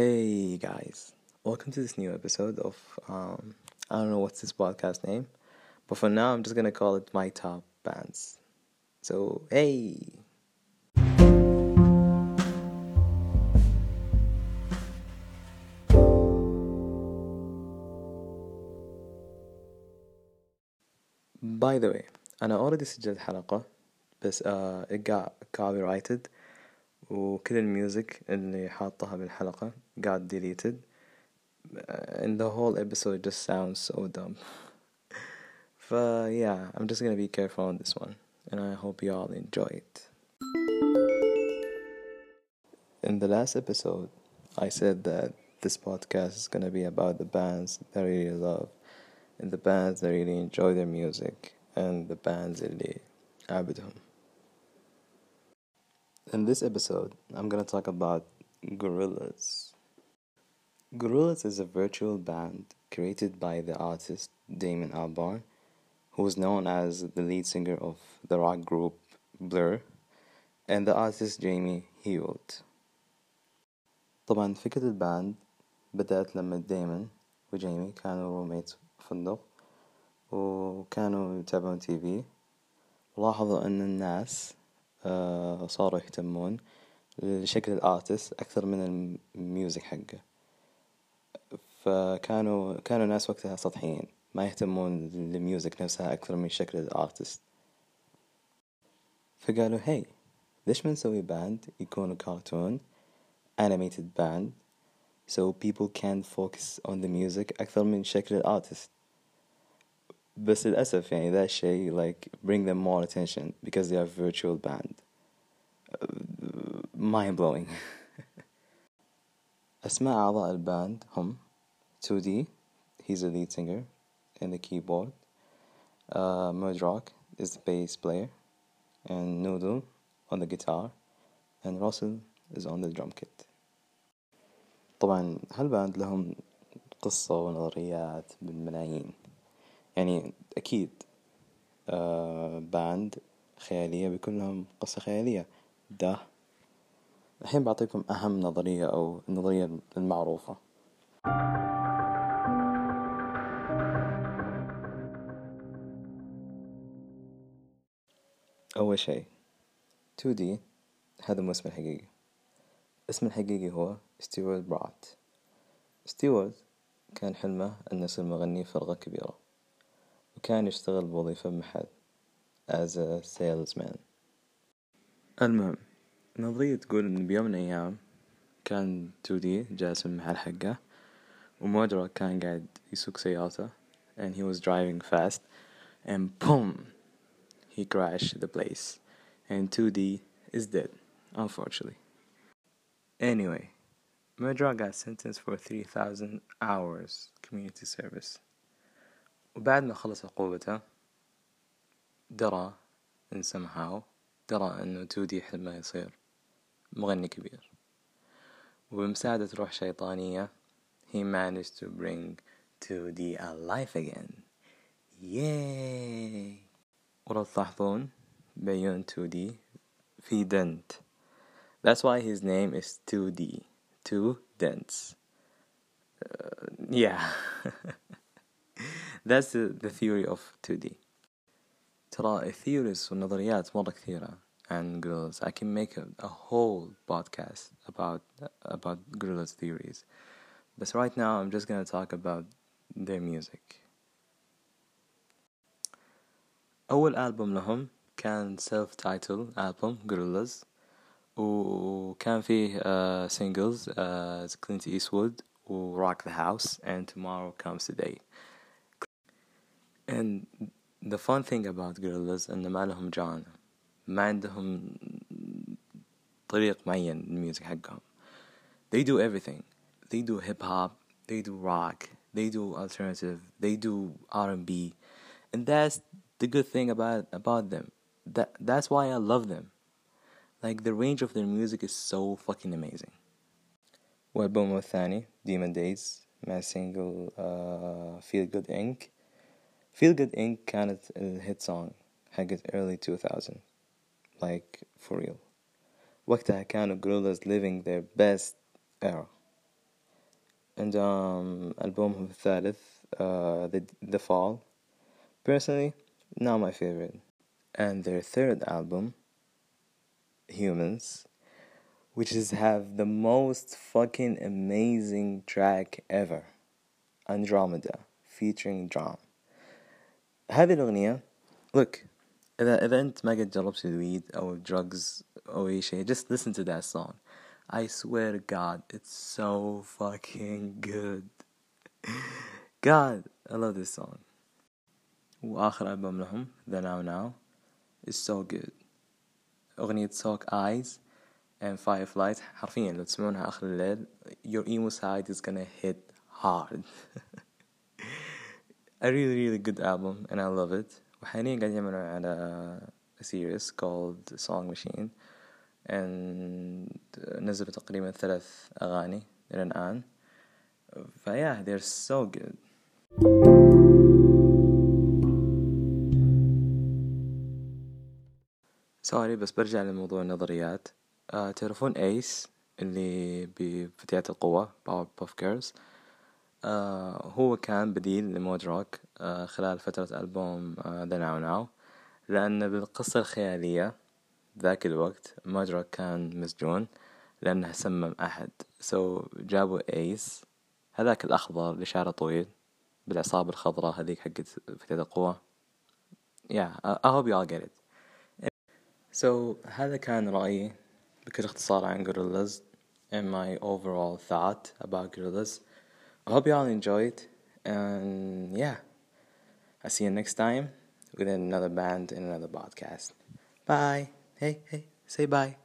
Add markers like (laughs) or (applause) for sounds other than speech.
Hey guys, welcome to this new episode of um, I don't know what's this podcast name, but for now I'm just gonna call it my top bands. So hey. By the way, أنا already سجلت حلقة بس uh, it got copyrighted وكل الميوزك اللي حاطها بالحلقة got deleted and the whole episode just sounds so dumb (laughs) ف yeah I'm just gonna be careful on this one and I hope you all enjoy it in the last episode I said that this podcast is gonna be about the bands that I really love and the bands that really enjoy their music and the bands اللي أعبدهم in this episode, I'm going to talk about Gorillaz. Gorillaz is a virtual band created by the artist Damon Albarn, who is known as the lead singer of the rock group Blur, and the artist Jamie Hewlett. طبعا فكرة الباند بدأت لما دايمن وجيمي كانوا روميت فندق وكانوا يتابعون تي في ولاحظوا أن الناس صاروا يهتمون لشكل الآرتست أكثر من الميوزك حقه. فكانوا كانوا ناس وقتها سطحيين ما يهتمون للميوزك نفسها أكثر من شكل الآرتست. فقالوا هاي ليش ما نسوي باند يكون كارتون animated band so people can focus on the music أكثر من شكل الآرتست؟ بس للأسف يعني ذا الشيء like bring them more attention because they are virtual band mind blowing أسماء أعضاء الباند هم 2D he's a lead singer and the keyboard uh, Mudrock is the bass player and Noodle on the guitar and Russell is on the drum kit طبعا هالباند لهم قصة ونظريات بالملايين يعني أكيد آه باند خيالية بيكون لهم قصة خيالية. ده الحين بعطيكم أهم نظرية أو النظرية المعروفة. أول شي 2D هذا مو اسمه الحقيقي. اسمه الحقيقي هو ستيوارت برات ستيوارت كان حلمه أنه يصير مغني فرقة كبيرة. وكان يشتغل بوظيفة بمحل as a salesman المهم النظرية تقول إن بيوم من الأيام كان 2D جالس في المحل حقه ومودرا كان قاعد يسوق سيارته and he was driving fast and boom he crashed the place and 2D is dead unfortunately anyway Mudra got sentenced for 3000 hours community service وبعد ما خلص عقوبته درى إن somehow درى إنه 2D حلمه يصير مغني كبير. وبمساعدة روح شيطانية he managed to bring 2D alive again. Yay! ولو تلاحظون بعيون 2D في دنت. That's why his name is 2D two dents. Uh, yeah. (laughs) That's the, the theory of 2D ترى theories والنظريات مرة كثيرة and Gorillaz. I can make a, a whole podcast about about Gorillaz theories. But right now I'm just gonna talk about their music. أول ألبوم لهم كان self titled album Gorillaz. وكان فيه singles Clint uh, و Rock the House and Tomorrow Comes Today and the fun thing about Gorillaz and the لهم جعانة ما عندهم music معين they do everything. They do hip hop. They do rock. They do alternative. They do R&B and that's the good thing about about them. That that's why I love them. Like the range of their music is so fucking amazing. وألبومه الثاني Demon Days My single uh, Feel Good Inc. Feel Good Inc. كانت hit song حقت early 2000 like for real. وقتها كانوا Gorillaz living their best era. And um, ألبومهم الثالث uh, the, the Fall. Personally not my favorite. And their third album Humanz which is have the most fucking amazing track ever. Andromeda featuring DRAM. هذه الأغنية look إذا إذا أنت ما قد جربت الويد أو drugs أو أي شيء just listen to that song I swear to God it's so fucking good God I love this song وآخر ألبوم لهم The Now Now is so good أغنية Sock Eyes and Fireflies حرفيا لو تسمعونها آخر الليل your emo side is gonna hit hard (laughs) a really really good album and I love it وحاليا قاعد يعملون على a series called Song Machine and نزلوا تقريبا ثلاث أغاني إلى الآن فيا they're so good سوري بس برجع لموضوع النظريات آه تعرفون ايس اللي بفتيات القوة باور بوف جيرلز آه هو كان بديل لمود روك آه خلال فترة ألبوم ذا ناو ناو لأن بالقصة الخيالية ذاك الوقت مود روك كان مسجون لأنه سمم أحد. سو so, جابوا ايس هذاك الأخضر اللي شعره طويل بالعصابة الخضراء هذيك حقت فتيات القوة. Yeah I hope you all get it. So هذا كان رأيي بكل اختصار عن Gorillaz. And my overall thought about Gorillaz. I hope you all enjoyed and yeah, I'll see you next time with another band and another podcast. Bye. Hey, hey, say bye.